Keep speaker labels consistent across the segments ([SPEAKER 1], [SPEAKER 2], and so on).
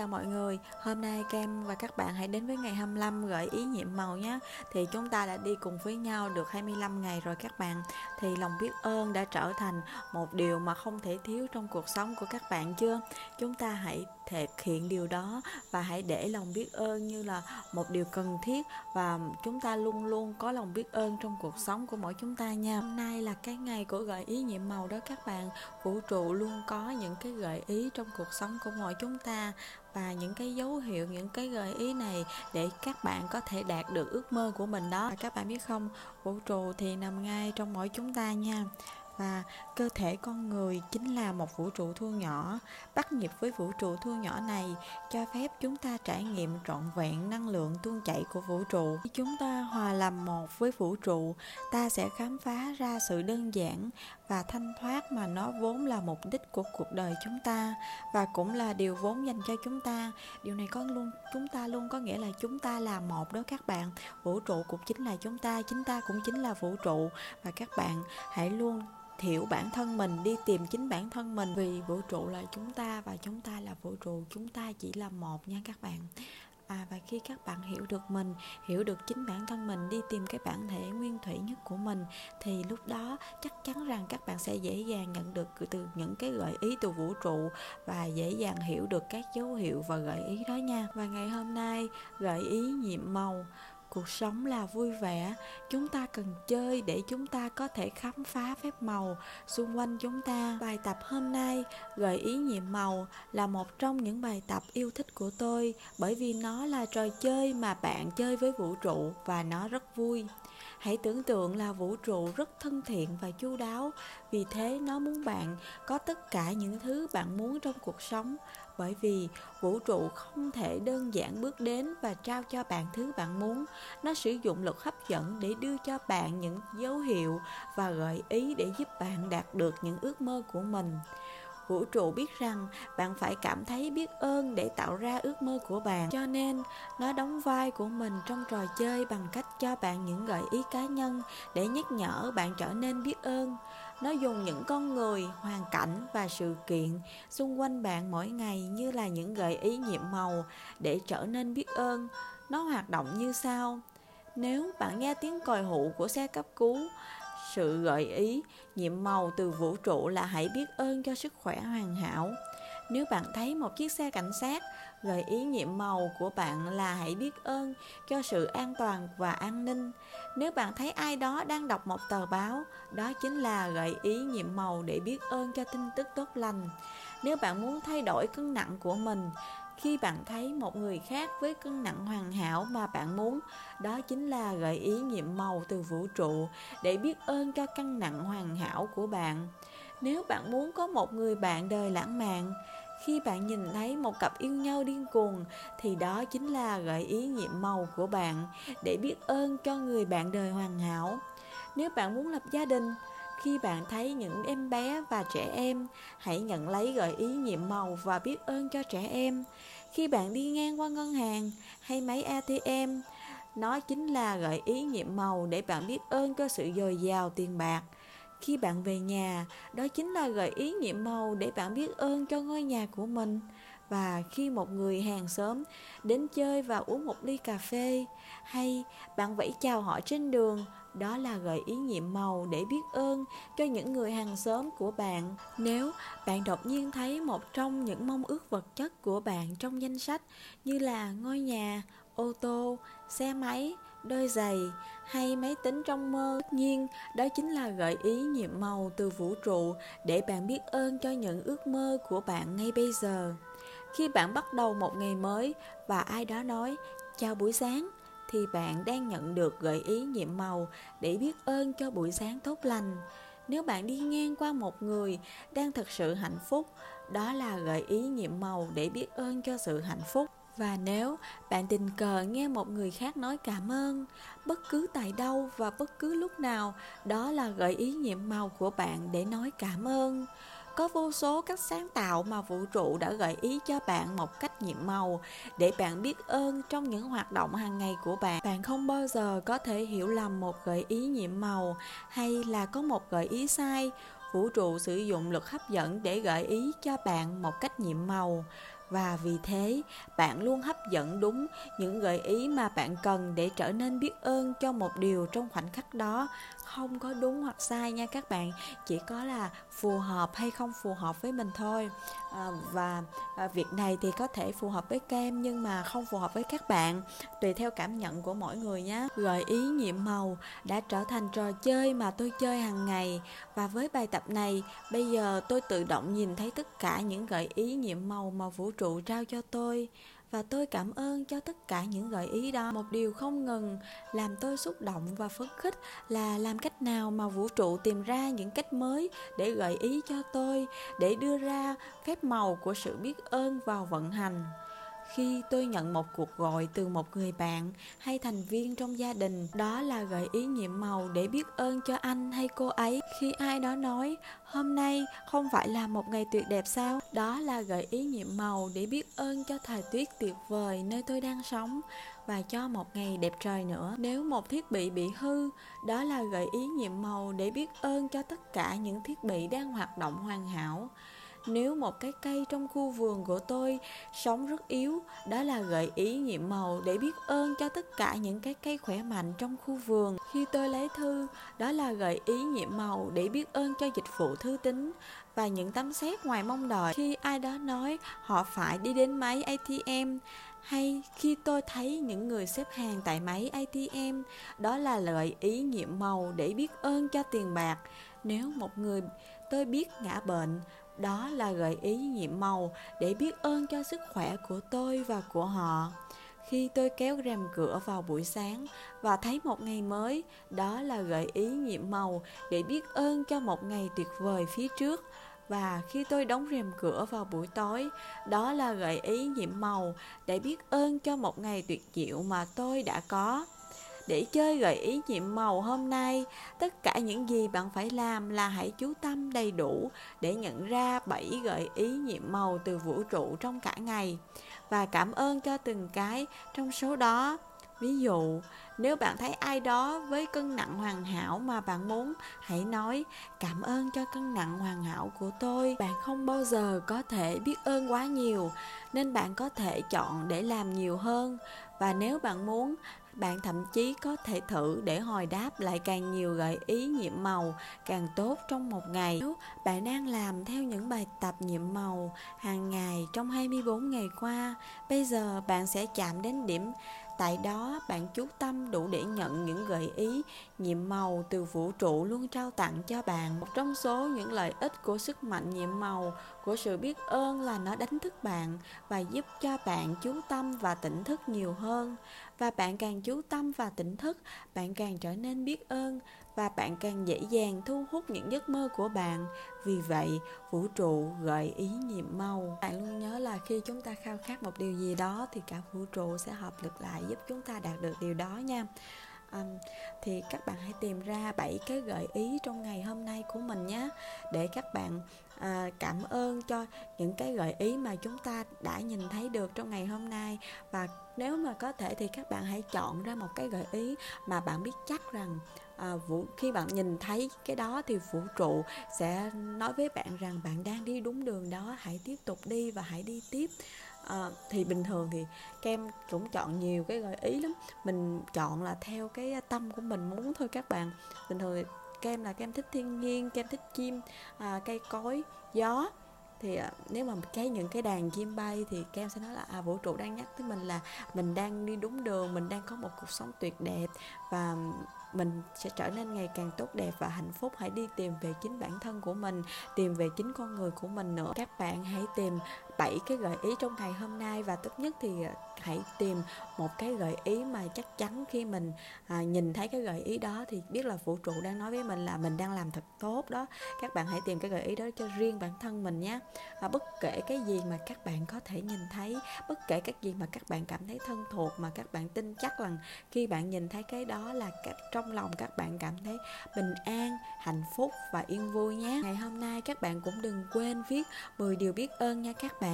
[SPEAKER 1] Chào mọi người, hôm nay Cam và các bạn hãy đến với ngày 25 gợi ý nhiệm màu nhé. Thì chúng ta đã đi cùng với nhau được 25 ngày rồi các bạn. Thì lòng biết ơn đã trở thành một điều mà không thể thiếu trong cuộc sống của các bạn chưa? Chúng ta hãy thực hiện điều đó. Và hãy để lòng biết ơn như là một điều cần thiết. Và chúng ta luôn luôn có lòng biết ơn trong cuộc sống của mỗi chúng ta nha. Hôm nay là cái ngày của gợi ý nhiệm màu đó các bạn. Vũ trụ luôn có những cái gợi ý trong cuộc sống của mỗi chúng ta. Và những cái dấu hiệu, những cái gợi ý này để các bạn có thể đạt được ước mơ của mình đó. Các bạn biết không, vũ trụ thì nằm ngay trong mỗi chúng ta nha và cơ thể con người chính là một vũ trụ thu nhỏ. Bắt nhịp với vũ trụ thu nhỏ này cho phép chúng ta trải nghiệm trọn vẹn năng lượng tuôn chảy của vũ trụ. Khi chúng ta hòa làm một với vũ trụ, ta sẽ khám phá ra sự đơn giản và thanh thoát mà nó vốn là mục đích của cuộc đời chúng ta và cũng là điều vốn dành cho chúng ta. Điều này có luôn, chúng ta luôn có nghĩa là chúng ta là một đó các bạn. Vũ trụ cũng chính là chúng ta, chính ta cũng chính là vũ trụ. Và các bạn hãy luôn hiểu bản thân mình đi tìm chính bản thân mình. Vì vũ trụ là chúng ta và chúng ta là vũ trụ chúng ta chỉ là một nha các bạn. À, và khi các bạn hiểu được mình hiểu được chính bản thân mình đi tìm cái bản thể nguyên thủy nhất của mình thì lúc đó chắc chắn rằng các bạn sẽ dễ dàng nhận được từ những cái gợi ý từ vũ trụ và dễ dàng hiểu được các dấu hiệu và gợi ý đó nha. Và ngày hôm nay gợi ý nhiệm màu cuộc sống là vui vẻ. Chúng ta cần chơi để chúng ta có thể khám phá phép màu xung quanh chúng ta. Bài tập hôm nay gợi ý nhiệm màu là một trong những bài tập yêu thích của tôi bởi vì nó là trò chơi mà bạn chơi với vũ trụ và nó rất vui. Hãy tưởng tượng là vũ trụ rất thân thiện và chu đáo. Vì thế, nó muốn bạn có tất cả những thứ bạn muốn trong cuộc sống bởi vì vũ trụ không thể đơn giản bước đến và trao cho bạn thứ bạn muốn. Nó sử dụng luật hấp dẫn để đưa cho bạn những dấu hiệu và gợi ý để giúp bạn đạt được những ước mơ của mình vũ trụ biết rằng bạn phải cảm thấy biết ơn để tạo ra ước mơ của bạn. Cho nên, nó đóng vai của mình trong trò chơi bằng cách cho bạn những gợi ý cá nhân để nhắc nhở bạn trở nên biết ơn. Nó dùng những con người, hoàn cảnh và sự kiện xung quanh bạn mỗi ngày như là những gợi ý nhiệm màu để trở nên biết ơn. Nó hoạt động như sau. Nếu bạn nghe tiếng còi hụ của xe cấp cứu sự gợi ý, nhiệm màu từ vũ trụ là hãy biết ơn cho sức khỏe hoàn hảo. Nếu bạn thấy một chiếc xe cảnh sát, gợi ý nhiệm màu của bạn là hãy biết ơn cho sự an toàn và an ninh. Nếu bạn thấy ai đó đang đọc một tờ báo, đó chính là gợi ý nhiệm màu để biết ơn cho tin tức tốt lành. Nếu bạn muốn thay đổi cân nặng của mình khi bạn thấy một người khác với cân nặng hoàn hảo mà bạn muốn, đó chính là gợi ý nhiệm màu từ vũ trụ để biết ơn cho cân nặng hoàn hảo của bạn. Nếu bạn muốn có một người bạn đời lãng mạn, khi bạn nhìn thấy một cặp yêu nhau điên cuồng, thì đó chính là gợi ý nhiệm màu của bạn để biết ơn cho người bạn đời hoàn hảo. Nếu bạn muốn lập gia đình khi bạn thấy những em bé và trẻ em, hãy nhận lấy gợi ý nhiệm màu và biết ơn cho trẻ em. Khi bạn đi ngang qua ngân hàng hay máy atm nó chính là gợi ý nhiệm màu để bạn biết ơn cho sự dồi dào tiền bạc. Khi bạn về nhà, đó chính là gợi ý nhiệm màu để bạn biết ơn cho ngôi nhà của mình. Và khi một người hàng xóm đến chơi và uống một ly cà phê, hay bạn vẫy chào họ trên đường đó là gợi ý nhiệm màu để biết ơn cho những người hàng xóm của bạn. Nếu bạn đột nhiên thấy một trong những mong ước vật chất của bạn trong danh sách như là ngôi nhà, ô tô, xe máy, đôi giày hay máy tính trong mơ, tất nhiên đó chính là gợi ý nhiệm màu từ vũ trụ để bạn biết ơn cho những ước mơ của bạn ngay bây giờ. Khi bạn bắt đầu một ngày mới và ai đó nói, chào buổi sáng thì bạn đang nhận được gợi ý nhiệm màu để biết ơn cho buổi sáng tốt lành. Nếu bạn đi ngang qua một người đang thực sự hạnh phúc, đó là gợi ý nhiệm màu để biết ơn cho sự hạnh phúc. Và nếu bạn tình cờ nghe một người khác nói cảm ơn, bất cứ tại đâu và bất cứ lúc nào, đó là gợi ý nhiệm màu của bạn để nói cảm ơn có vô số cách sáng tạo mà vũ trụ đã gợi ý cho bạn một cách nhiệm màu để bạn biết ơn trong những hoạt động hàng ngày của bạn. Bạn không bao giờ có thể hiểu lầm một gợi ý nhiệm màu hay là có một gợi ý sai. Vũ trụ sử dụng lực hấp dẫn để gợi ý cho bạn một cách nhiệm màu. Và vì thế, bạn luôn hấp dẫn đúng những gợi ý mà bạn cần để trở nên biết ơn cho một điều trong khoảnh khắc đó không có đúng hoặc sai nha các bạn. Chỉ có là phù hợp hay không phù hợp với mình thôi. À, và à, việc này thì có thể phù hợp với kem nhưng mà không phù hợp với các bạn. Tùy theo cảm nhận của mỗi người nhé gợi ý nhiệm màu đã trở thành trò chơi mà tôi chơi hàng ngày. Và với bài tập này bây giờ tôi tự động nhìn thấy tất cả những gợi ý nhiệm màu mà vũ trụ trao cho tôi và tôi cảm ơn cho tất cả những gợi ý đó. Một điều không ngừng làm tôi xúc động và phấn khích là làm cách nào mà vũ trụ tìm ra những cách mới để gợi ý cho tôi, để đưa ra phép màu của sự biết ơn vào vận hành khi tôi nhận một cuộc gọi từ một người bạn hay thành viên trong gia đình, đó là gợi ý nhiệm màu để biết ơn cho anh hay cô ấy. Khi ai đó nói, hôm nay không phải là một ngày tuyệt đẹp sao? Đó là gợi ý nhiệm màu để biết ơn cho thời tiết tuyệt vời nơi tôi đang sống và cho một ngày đẹp trời nữa. Nếu một thiết bị bị hư, đó là gợi ý nhiệm màu để biết ơn cho tất cả những thiết bị đang hoạt động hoàn hảo nếu một cái cây trong khu vườn của tôi sống rất yếu, đó là gợi ý nhiệm màu để biết ơn cho tất cả những cái cây khỏe mạnh trong khu vườn. Khi tôi lấy thư, đó là gợi ý nhiệm màu để biết ơn cho dịch vụ thư tín và những tấm xét ngoài mong đợi. Khi ai đó nói họ phải đi đến máy ATM hay khi tôi thấy những người xếp hàng tại máy ATM, đó là lợi ý nhiệm màu để biết ơn cho tiền bạc. Nếu một người tôi biết ngã bệnh đó là gợi ý nhiệm màu để biết ơn cho sức khỏe của tôi và của họ. Khi tôi kéo rèm cửa vào buổi sáng và thấy một ngày mới, đó là gợi ý nhiệm màu để biết ơn cho một ngày tuyệt vời phía trước. Và khi tôi đóng rèm cửa vào buổi tối, đó là gợi ý nhiệm màu để biết ơn cho một ngày tuyệt diệu mà tôi đã có để chơi gợi ý nhiệm màu hôm nay, tất cả những gì bạn phải làm là hãy chú tâm đầy đủ để nhận ra 7 gợi ý nhiệm màu từ vũ trụ trong cả ngày và cảm ơn cho từng cái trong số đó. Ví dụ, nếu bạn thấy ai đó với cân nặng hoàn hảo mà bạn muốn, hãy nói cảm ơn cho cân nặng hoàn hảo của tôi. Bạn không bao giờ có thể biết ơn quá nhiều, nên bạn có thể chọn để làm nhiều hơn. Và nếu bạn muốn, bạn thậm chí có thể thử để hồi đáp lại càng nhiều gợi ý nhiệm màu càng tốt trong một ngày. Nếu bạn đang làm theo những bài tập nhiệm màu hàng ngày trong 24 ngày qua, bây giờ bạn sẽ chạm đến điểm Tại đó bạn chú tâm đủ để nhận những gợi ý, nhiệm màu từ vũ trụ luôn trao tặng cho bạn. Một trong số những lợi ích của sức mạnh nhiệm màu, của sự biết ơn là nó đánh thức bạn và giúp cho bạn chú tâm và tỉnh thức nhiều hơn. Và bạn càng chú tâm và tỉnh thức, bạn càng trở nên biết ơn và bạn càng dễ dàng thu hút những giấc mơ của bạn. Vì vậy, vũ trụ gợi ý nhiệm màu. Bạn luôn nhớ là khi chúng ta khao khát một điều gì đó thì cả vũ trụ sẽ hợp lực lại giúp chúng ta đạt được điều đó nha. Um, thì các bạn hãy tìm ra 7 cái gợi ý trong ngày hôm nay của mình nhé để các bạn à, cảm ơn cho những cái gợi ý mà chúng ta đã nhìn thấy được trong ngày hôm nay. Và nếu mà có thể thì các bạn hãy chọn ra một cái gợi ý mà bạn biết chắc rằng à, vũ khi bạn nhìn thấy cái đó thì vũ trụ sẽ nói với bạn rằng bạn đang đi đúng đường đó hãy tiếp tục đi và hãy đi tiếp. À, thì bình thường thì kem cũng chọn nhiều cái gợi ý lắm. Mình chọn là theo cái tâm của mình muốn thôi các bạn. Bình thường thì kem là kem thích thiên nhiên kem thích chim à, cây cối gió thì à, nếu mà cái những cái đàn chim bay thì kem sẽ nói là à vũ trụ đang nhắc tới mình là mình đang đi đúng đường mình đang có một cuộc sống tuyệt đẹp và mình sẽ trở nên ngày càng tốt đẹp và hạnh phúc. Hãy đi tìm về chính bản thân của mình tìm về chính con người của mình nữa. Các bạn hãy tìm 7 cái gợi ý trong ngày hôm nay và tốt nhất thì à, hãy tìm một cái gợi ý mà chắc chắn khi mình à, nhìn thấy cái gợi ý đó thì biết là vũ trụ đang nói với mình là mình đang làm thật tốt đó. Các bạn hãy tìm cái gợi ý đó cho riêng bản thân mình nhé. Và bất kể cái gì mà các bạn có thể nhìn thấy bất kể các gì mà các bạn cảm thấy thân thuộc mà các bạn tin chắc rằng khi bạn nhìn thấy cái đó là trong lòng các bạn cảm thấy bình an hạnh phúc và yên vui nhé. Ngày hôm nay các bạn cũng đừng quên viết 10 điều biết ơn nha các bạn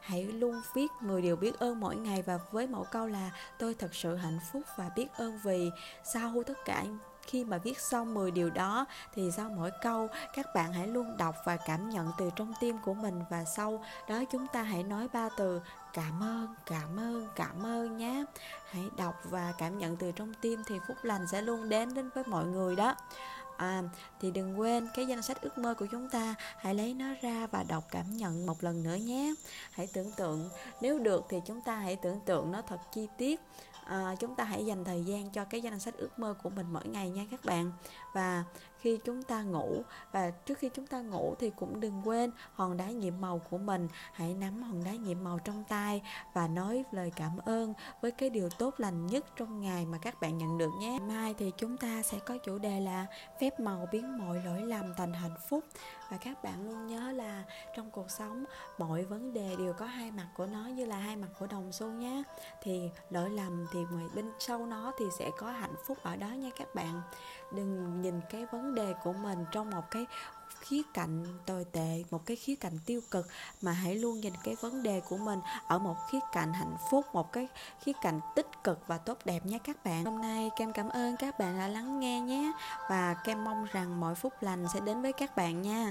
[SPEAKER 1] hãy luôn viết 10 điều biết ơn mỗi ngày và với mẫu câu là tôi thật sự hạnh phúc và biết ơn vì sau tất cả khi mà viết xong 10 điều đó, thì sau mỗi câu, các bạn hãy luôn đọc và cảm nhận từ trong tim của mình và sau đó chúng ta hãy nói ba từ cảm ơn cảm ơn cảm ơn nhé. Hãy đọc và cảm nhận từ trong tim thì phúc lành sẽ luôn đến đến với mọi người đó. À, thì đừng quên cái danh sách ước mơ của chúng ta. Hãy lấy nó ra và đọc cảm nhận một lần nữa nhé. Hãy tưởng tượng nếu được thì chúng ta hãy tưởng tượng nó thật chi tiết. À, chúng ta hãy dành thời gian cho cái danh sách ước mơ của mình mỗi ngày nha các bạn và khi chúng ta ngủ, và trước khi chúng ta ngủ thì cũng đừng quên hòn đá nhiệm màu của mình. Hãy nắm hòn đá nhiệm màu trong tay và nói lời cảm ơn với cái điều tốt lành nhất trong ngày mà các bạn nhận được nhé. Mai thì chúng ta sẽ có chủ đề là phép màu biến mọi lỗi lầm thành hạnh phúc. Và các bạn luôn nhớ là trong cuộc sống, mọi vấn đề đều có hai mặt của nó như là hai mặt của đồng xu nhé. Thì lỗi lầm thì ngoài bên sau nó thì sẽ có hạnh phúc ở đó nha các bạn. Đừng nhìn cái vấn đề của mình trong một cái khía cạnh tồi tệ, một cái khía cạnh tiêu cực, mà hãy luôn nhìn cái vấn đề của mình ở một khía cạnh hạnh phúc, một cái khía cạnh tích cực và tốt đẹp nhé các bạn. Hôm nay kem cảm ơn các bạn đã lắng nghe nhé, và kem mong rằng mọi phúc lành sẽ đến với các bạn nha.